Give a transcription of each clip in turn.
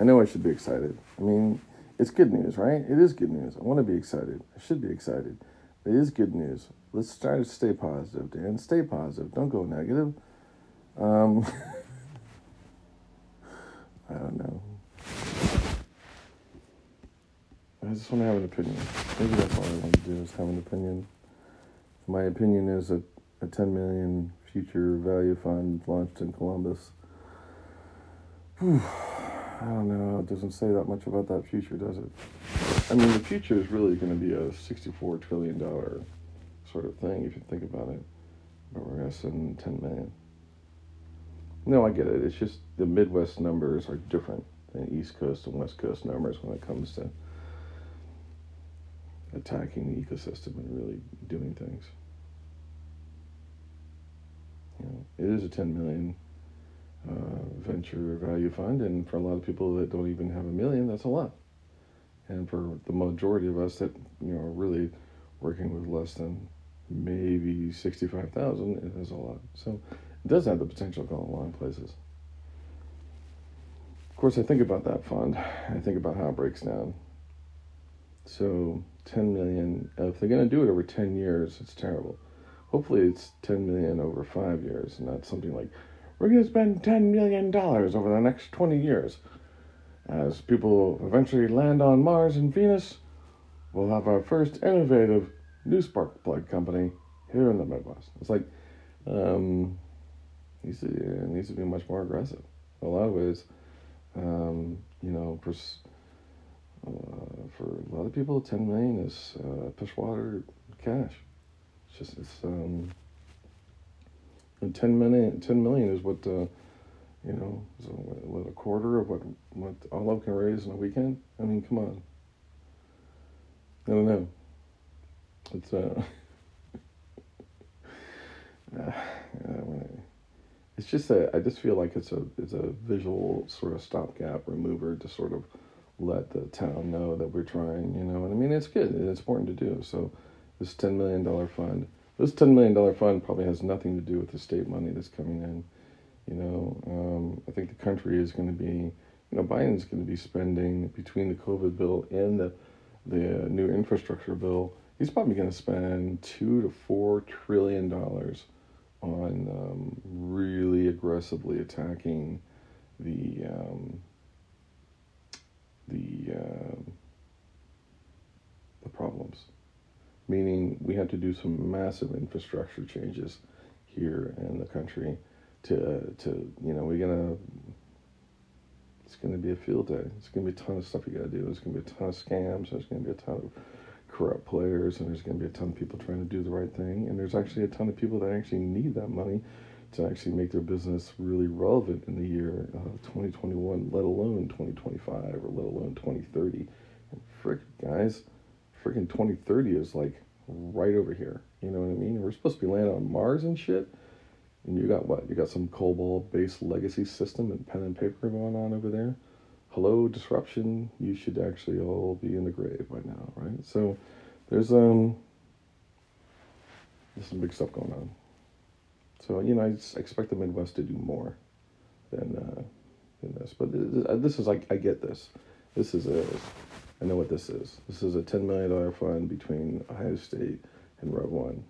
I know I should be excited. I mean, it's good news, right? It is good news. I want to be excited. I should be excited. It is good news. Let's try to stay positive, Dan. Stay positive. Don't go negative. Um, I don't know. I just want to have an opinion. Maybe that's all I want to do is have an opinion. My opinion is that a 10 million future value fund launched in Columbus. I don't know. It doesn't say that much about that future, does it? I mean, the future is really going to be a $64 trillion sort of thing if you think about it. But we're going to send 10 million. No, I get it. It's just the Midwest numbers are different than East Coast and West Coast numbers when it comes to attacking the ecosystem and really doing things. You know, it is a 10 million uh, venture value fund, and for a lot of people that don't even have a million, that's a lot. And for the majority of us that you know are really working with less than maybe 65,000, it is a lot. So it does have the potential to go a long places. Of course, I think about that fund. I think about how it breaks down. So 10 million, if they're going to do it over 10 years, it's terrible. Hopefully, it's 10 million over five years, and not something like, we're going to spend 10 million dollars over the next 20 years. As people eventually land on Mars and Venus, we'll have our first innovative new spark plug company here in the Midwest. It's like, um, needs to, it needs to be much more aggressive. A lot of ways, um, you know, pers- uh, for a lot of people, 10 million is uh, water cash. It's just, it's, um, and 10 million, 10 million is what, you know, so what, a quarter of what, what Olive can raise in a weekend? I mean, come on. I don't know. It's, uh, uh it's just a, I just feel like it's a, it's a visual sort of stopgap remover to sort of, let the town know that we're trying, you know. And I mean, it's good. It's important to do. So this $10 million fund, this $10 million fund probably has nothing to do with the state money that's coming in. You know, um, I think the country is going to be, you know, Biden's going to be spending between the COVID bill and the, the new infrastructure bill, he's probably going to spend two to four trillion dollars on um, really aggressively attacking the um, the uh, the problems. Meaning, we have to do some massive infrastructure changes here in the country to to you know we're gonna it's gonna be a field day. It's gonna be a ton of stuff you gotta do. There's gonna be a ton of scams. There's gonna be a ton of corrupt players, and there's gonna be a ton of people trying to do the right thing. And there's actually a ton of people that actually need that money to actually make their business really relevant in the year uh, 2021, let alone 2025 or let alone 2030. And frick, guys, freaking 2030 is like right over here. You know what I mean? We're supposed to be landing on Mars and shit. And you got what? You got some COBOL based legacy system and pen and paper going on over there. Hello, disruption. You should actually all be in the grave by now, right? So there's um there's some big stuff going on. So you know, I expect the Midwest to do more than uh, than this. But this is like I get this. This is a I know what this is. This is a ten million dollar fund between Ohio State and Rev One.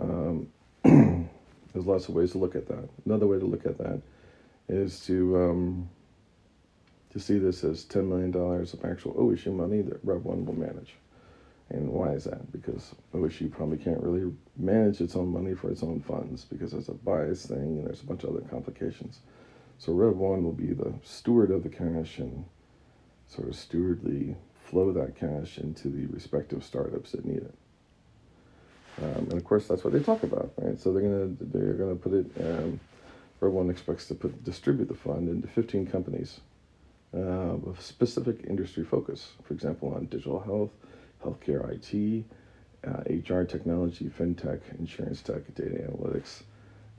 Um, there's lots of ways to look at that. Another way to look at that is to um, to see this as ten million dollars of actual OSU money that Rev One will manage. And why is that? Because OSU probably can't really manage its own money for its own funds because there's a bias thing and there's a bunch of other complications. So Rev One will be the steward of the cash and sort of stewardly flow that cash into the respective startups that need it. Um, and of course, that's what they talk about, right? So they're gonna they're gonna put it. Um, Rev One expects to put distribute the fund into 15 companies uh, with specific industry focus. For example, on digital health healthcare IT, uh, HR technology, fintech, insurance tech, data analytics,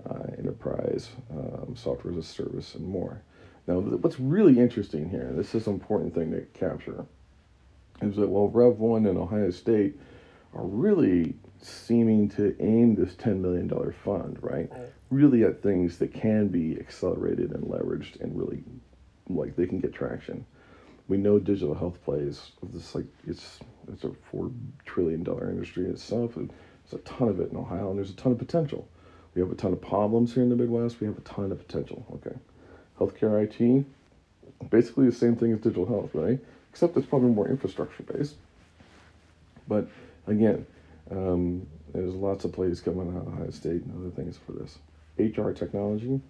uh, enterprise, um, software as a service, and more. Now, what's really interesting here, this is an important thing to capture, is that while Rev 1 and Ohio State are really seeming to aim this $10 million fund, right, really at things that can be accelerated and leveraged and really like they can get traction. We know digital health plays. This like it's it's a four trillion dollar industry itself. And there's a ton of it in Ohio, and there's a ton of potential. We have a ton of problems here in the Midwest. We have a ton of potential. Okay, healthcare IT, basically the same thing as digital health, right? Except it's probably more infrastructure based. But again, um, there's lots of plays coming out of Ohio State and other things for this. HR technology,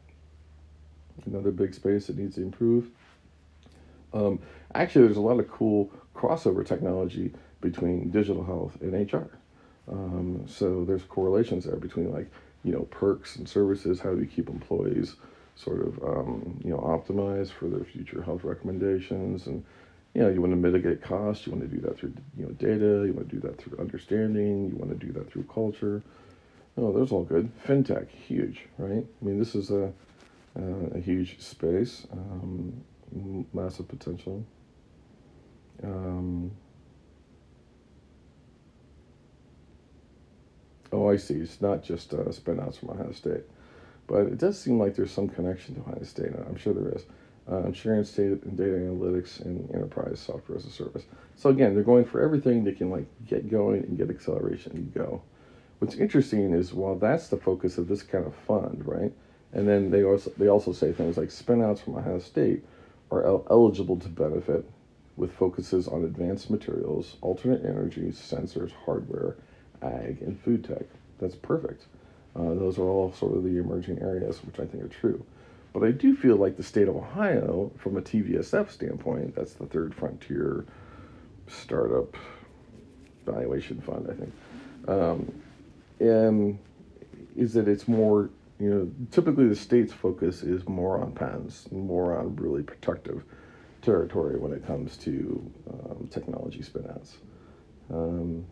another big space that needs to improve. Um, actually, there's a lot of cool crossover technology between digital health and HR. Um, so there's correlations there between like you know perks and services. How do you keep employees sort of um, you know optimize for their future health recommendations and you know, you want to mitigate costs. You want to do that through, you know, data. You want to do that through understanding. You want to do that through culture. Oh, those all good. FinTech, huge, right? I mean, this is a, uh, a huge space, um, massive potential. Um, oh, I see. It's not just uh, spinouts from Ohio State, but it does seem like there's some connection to Ohio State. I'm sure there is uh, insurance data and data analytics and enterprise software as a service. So again, they're going for everything they can like get going and get acceleration and go. What's interesting is while that's the focus of this kind of fund, right? And then they also they also say things like spinouts from Ohio State are el- eligible to benefit with focuses on advanced materials, alternate energies, sensors, hardware, ag, and food tech. That's perfect. Uh, those are all sort of the emerging areas, which I think are true. But I do feel like the state of Ohio, from a TVSF standpoint, that's the third frontier startup valuation fund, I think, um, and is that it's more, you know, typically the state's focus is more on patents, more on really protective territory when it comes to um, technology spinouts. Um,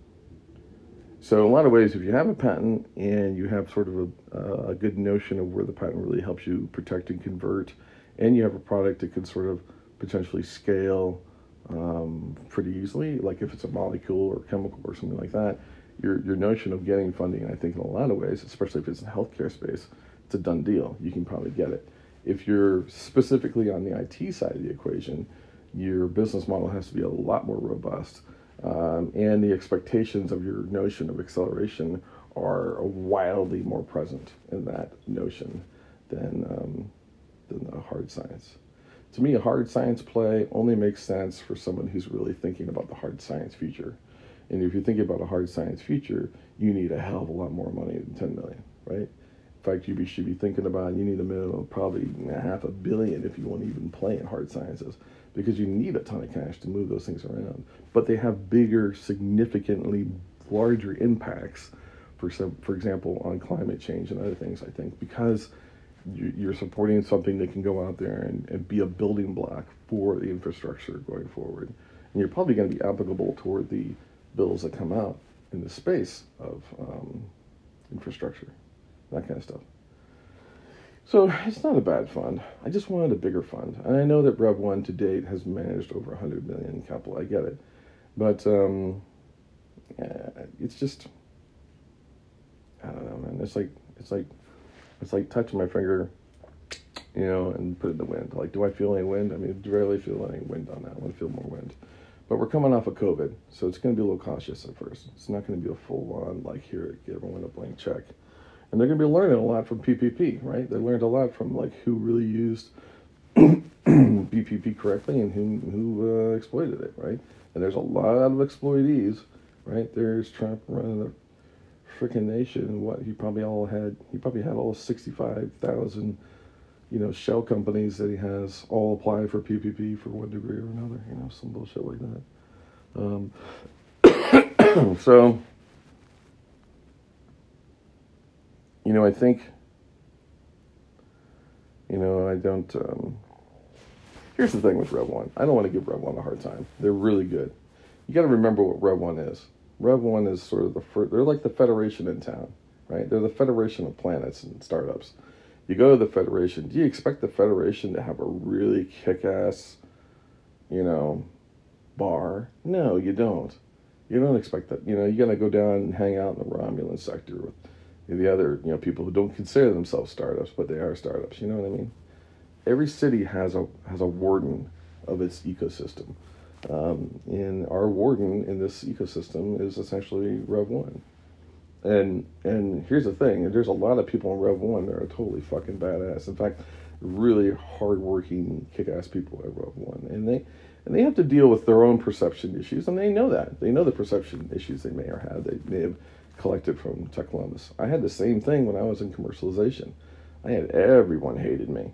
so, in a lot of ways, if you have a patent and you have sort of a, a good notion of where the patent really helps you protect and convert, and you have a product that can sort of potentially scale um, pretty easily, like if it's a molecule or chemical or something like that, your, your notion of getting funding, I think, in a lot of ways, especially if it's in the healthcare space, it's a done deal. You can probably get it. If you're specifically on the IT side of the equation, your business model has to be a lot more robust um, and the expectations of your notion of acceleration are wildly more present in that notion than um, than the hard science. To me, a hard science play only makes sense for someone who's really thinking about the hard science future. And if you're thinking about a hard science future, you need a hell of a lot more money than 10 million, right? In fact, you should be thinking about you need a minimum of probably half a billion if you want to even play in hard sciences because you need a ton of cash to move those things around. But they have bigger, significantly larger impacts, for some, for example, on climate change and other things. I think because you're supporting something that can go out there and, and be a building block for the infrastructure going forward, and you're probably going to be applicable toward the bills that come out in the space of um, infrastructure, that kind of stuff. So it's not a bad fund. I just wanted a bigger fund, and I know that Rev One to date has managed over 100 million capital. I get it, but um, yeah, it's just I don't know, man. It's like it's like it's like touching my finger, you know, and put in the wind. Like, do I feel any wind? I mean, I rarely feel any wind on that. To feel more wind. But we're coming off of COVID, so it's going to be a little cautious at first. It's not going to be a full on like here, give everyone a blank check and they're going to be learning a lot from PPP, right? They learned a lot from like who really used PPP correctly and who who uh, exploited it, right? And there's a lot of exploitees, right? There's Trump running the freaking nation, and what he probably all had, he probably had all sixty-five thousand, you know, shell companies that he has all apply for PPP for one degree or another, you know, some bullshit like that. Um, so you know, I think, you know, I don't. Um, here's the thing with Rev One. I don't want to give Rev One a hard time. They're really good. You got to remember what Rev One is. Rev One is sort of the first. They're like the federation in town, right? They're the federation of planets and startups. You go to the federation. Do you expect the federation to have a really kick-ass, you know, bar? No, you don't. You don't expect that. You know, you got to go down and hang out in the Romulan sector with the other you know people who don't consider themselves startups but they are startups you know what i mean every city has a has a warden of its ecosystem. Um, and our warden in this ecosystem is essentially Rev One. And and here's the thing: there's a lot of people in Rev One that are totally fucking badass. In fact, really hardworking, kick-ass people at Rev One, and they and they have to deal with their own perception issues, and they know that they know the perception issues they may or have they may have collected from Tech Columbus. I had the same thing when I was in commercialization. I had everyone hated me.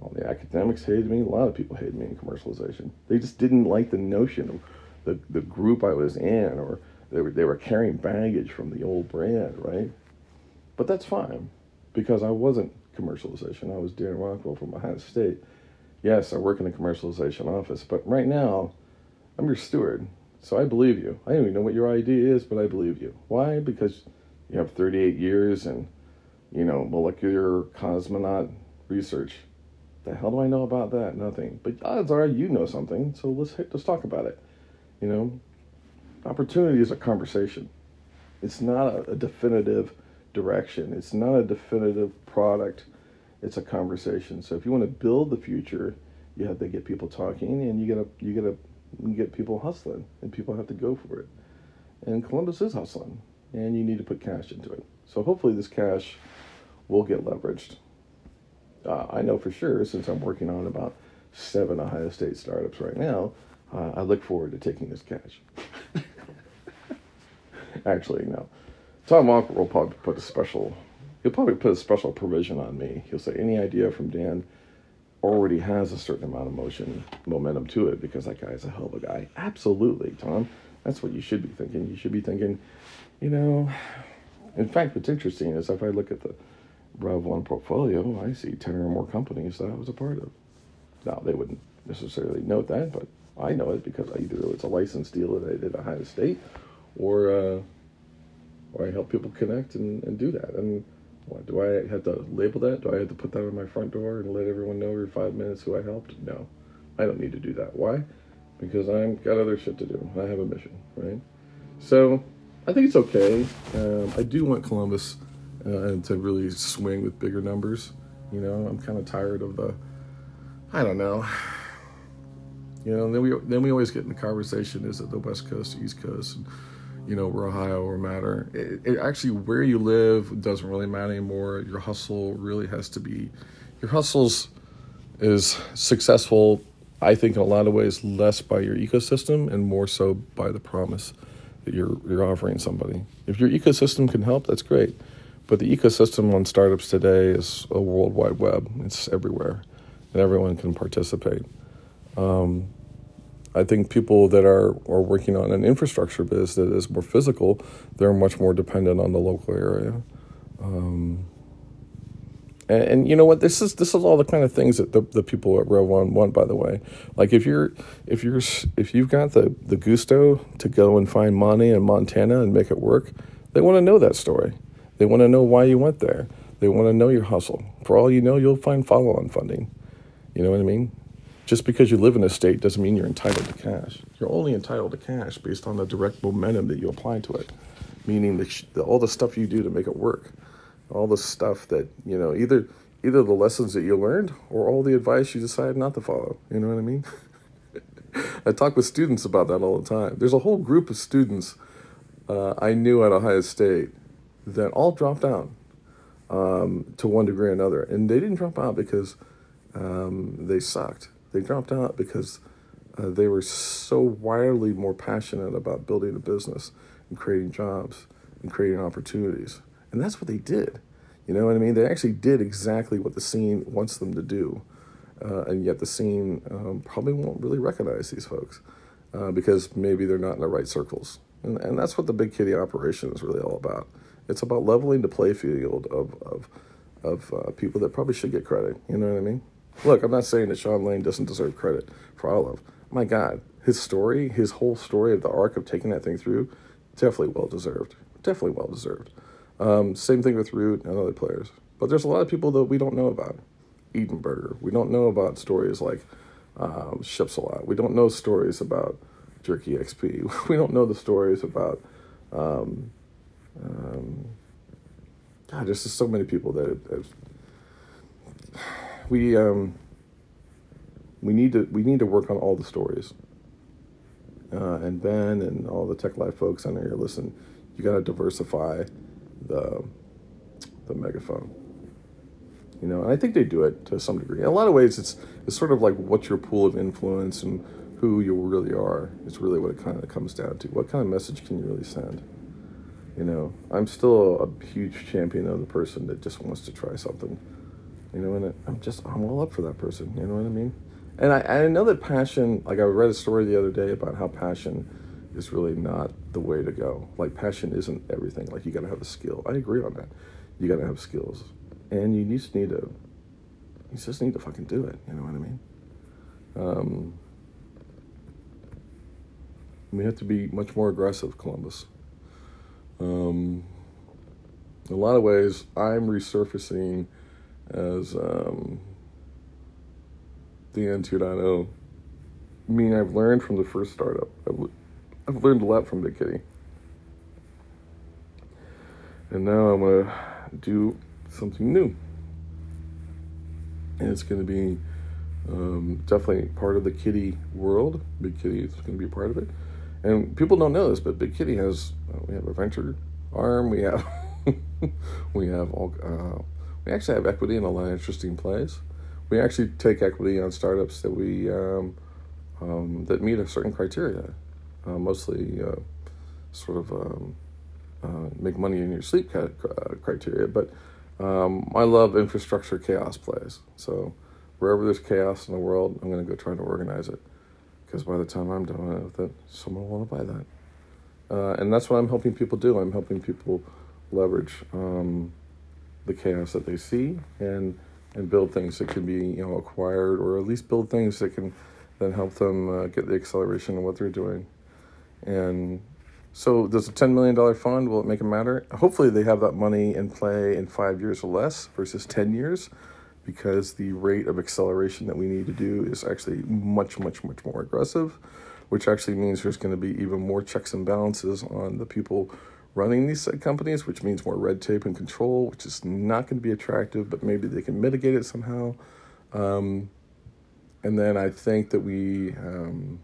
All the academics hated me. A lot of people hated me in commercialization. They just didn't like the notion of the, the group I was in, or they were, they were carrying baggage from the old brand, right? But that's fine because I wasn't commercialization. I was Dan Rockwell from Ohio State. Yes, I work in the commercialization office, but right now I'm your steward. So I believe you. I don't even know what your idea is, but I believe you. Why? Because you have 38 years and, you know, molecular cosmonaut research. The hell do I know about that? Nothing. But odds are you know something, so let's let's talk about it. You know, opportunity is a conversation. It's not a, a definitive direction. It's not a definitive product. It's a conversation. So if you want to build the future, you have to get people talking, and you gotta you gotta get people hustling, and people have to go for it. And Columbus is hustling, and you need to put cash into it. So hopefully this cash will get leveraged. Uh, I know for sure since I'm working on about seven Ohio State startups right now. Uh, I look forward to taking this cash. Actually, no. Tom Walker will probably put a special. He'll probably put a special provision on me. He'll say any idea from Dan already has a certain amount of motion momentum to it because that guy is a hell of a guy. Absolutely, Tom. That's what you should be thinking. You should be thinking, you know. In fact, what's interesting is if I look at the Rev One portfolio, I see ten or more companies that I was a part of. Now they wouldn't necessarily note that, but I know it because either it's a license deal that I did at Ohio State, or uh, or I help people connect and, and do that. And what, do I have to label that? Do I have to put that on my front door and let everyone know every five minutes who I helped? No, I don't need to do that. Why? Because I've got other shit to do. I have a mission, right? So I think it's okay. Um, I do want Columbus uh, to really swing with bigger numbers. You know, I'm kind of tired of the, I don't know. You know, then we then we always get in the conversation: is it the West Coast, East Coast? And, you know, Ohio or matter. It, it, actually where you live doesn't really matter anymore. Your hustle really has to be, your hustles is successful. I think in a lot of ways less by your ecosystem and more so by the promise that you're you're offering somebody. If your ecosystem can help, that's great. But the ecosystem on startups today is a world wide web. It's everywhere, and everyone can participate. Um, I think people that are, are working on an infrastructure biz that is more physical, they're much more dependent on the local area. Um, and, and, you know what? This is this is all the kind of things that the, the people at Rev One want. By the way, like if you're if you're if you've got the the gusto to go and find money in Montana and make it work, they want to know that story. They want to know why you went there. They want to know your hustle. For all you know, you'll find follow on funding. You know what I mean? Just because you live in a state doesn't mean you're entitled to cash. You're only entitled to cash based on the direct momentum that you apply to it, meaning the, all the stuff you do to make it work, all the stuff that you know, either either the lessons that you learned or all the advice you decided not to follow. You know what I mean? I talk with students about that all the time. There's a whole group of students uh, I knew at Ohio State that all dropped out um, to one degree or another, and they didn't drop out because um, they sucked they dropped out because uh, they were so wildly more passionate about building a business and creating jobs and creating opportunities. And that's what they did. You know what I mean? They actually did exactly what the scene wants them to do. Uh, and yet the scene um, probably won't really recognize these folks uh, because maybe they're not in the right circles. And, and that's what the big kitty operation is really all about. It's about leveling the play field of, of, of uh, people that probably should get credit. You know what I mean? Look, I'm not saying that Sean Lane doesn't deserve credit for all Olive. My God, his story, his whole story of the arc of taking that thing through, definitely well deserved. Definitely well deserved. Um, same thing with Root and other players. But there's a lot of people that we don't know about. Edenberger. We don't know about stories like um, Ships a lot. We don't know stories about Jerky XP. We don't know the stories about. Um, um, God, there's just so many people that have, we um, we need to we need to work on all the stories. Uh, and Ben and all the Tech Life folks on here, listen, you got to diversify the the megaphone. You know, and I think they do it to some degree. In a lot of ways, it's it's sort of like what's your pool of influence and who you really are. It's really what it kind of comes down to. What kind of message can you really send? You know, I'm still a huge champion of the person that just wants to try something. You know, and I'm just I'm all up for that person. You know what I mean? And I, I know that passion. Like I read a story the other day about how passion is really not the way to go. Like passion isn't everything. Like you got to have a skill. I agree on that. You got to have skills, and you just need to. You just need to fucking do it. You know what I mean? Um, we have to be much more aggressive, Columbus. Um, in a lot of ways, I'm resurfacing as um, the N 2.0. I mean, I've learned from the first startup. I've, I've learned a lot from Big Kitty. And now I'm going to do something new. And it's going to be um, definitely part of the Kitty world. Big Kitty is going to be a part of it. And people don't know this, but Big Kitty has uh, we have a venture arm. We have we have all uh, we actually have equity in a lot of interesting plays. We actually take equity on startups that we um, um, that meet a certain criteria, uh, mostly uh, sort of um, uh, make money in your sleep uh, criteria. But um, I love infrastructure chaos plays. So wherever there's chaos in the world, I'm going to go try to organize it because by the time I'm done with it, someone will want to buy that. Uh, and that's what I'm helping people do. I'm helping people leverage um, the chaos that they see and and build things that can be you know acquired or at least build things that can then help them uh, get the acceleration of what they're doing. And so, does a $10 million fund, will it make it matter? Hopefully, they have that money in play in five years or less versus 10 years because the rate of acceleration that we need to do is actually much, much, much more aggressive, which actually means there's going to be even more checks and balances on the people running these companies, which means more red tape and control, which is not going to be attractive, but maybe they can mitigate it somehow. Um, and then I think that we, um,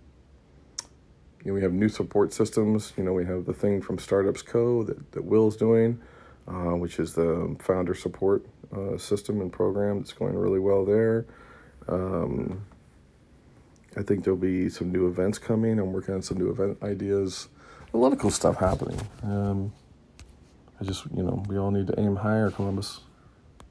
you know, we have new support systems. You know, we have the thing from Startups Co. that, that Will's doing, uh, which is the founder support uh, system and program that's going really well there. Um, I think there'll be some new events coming. I'm working on some new event ideas. A lot of cool stuff happening. Um, I just, you know, we all need to aim higher, Columbus.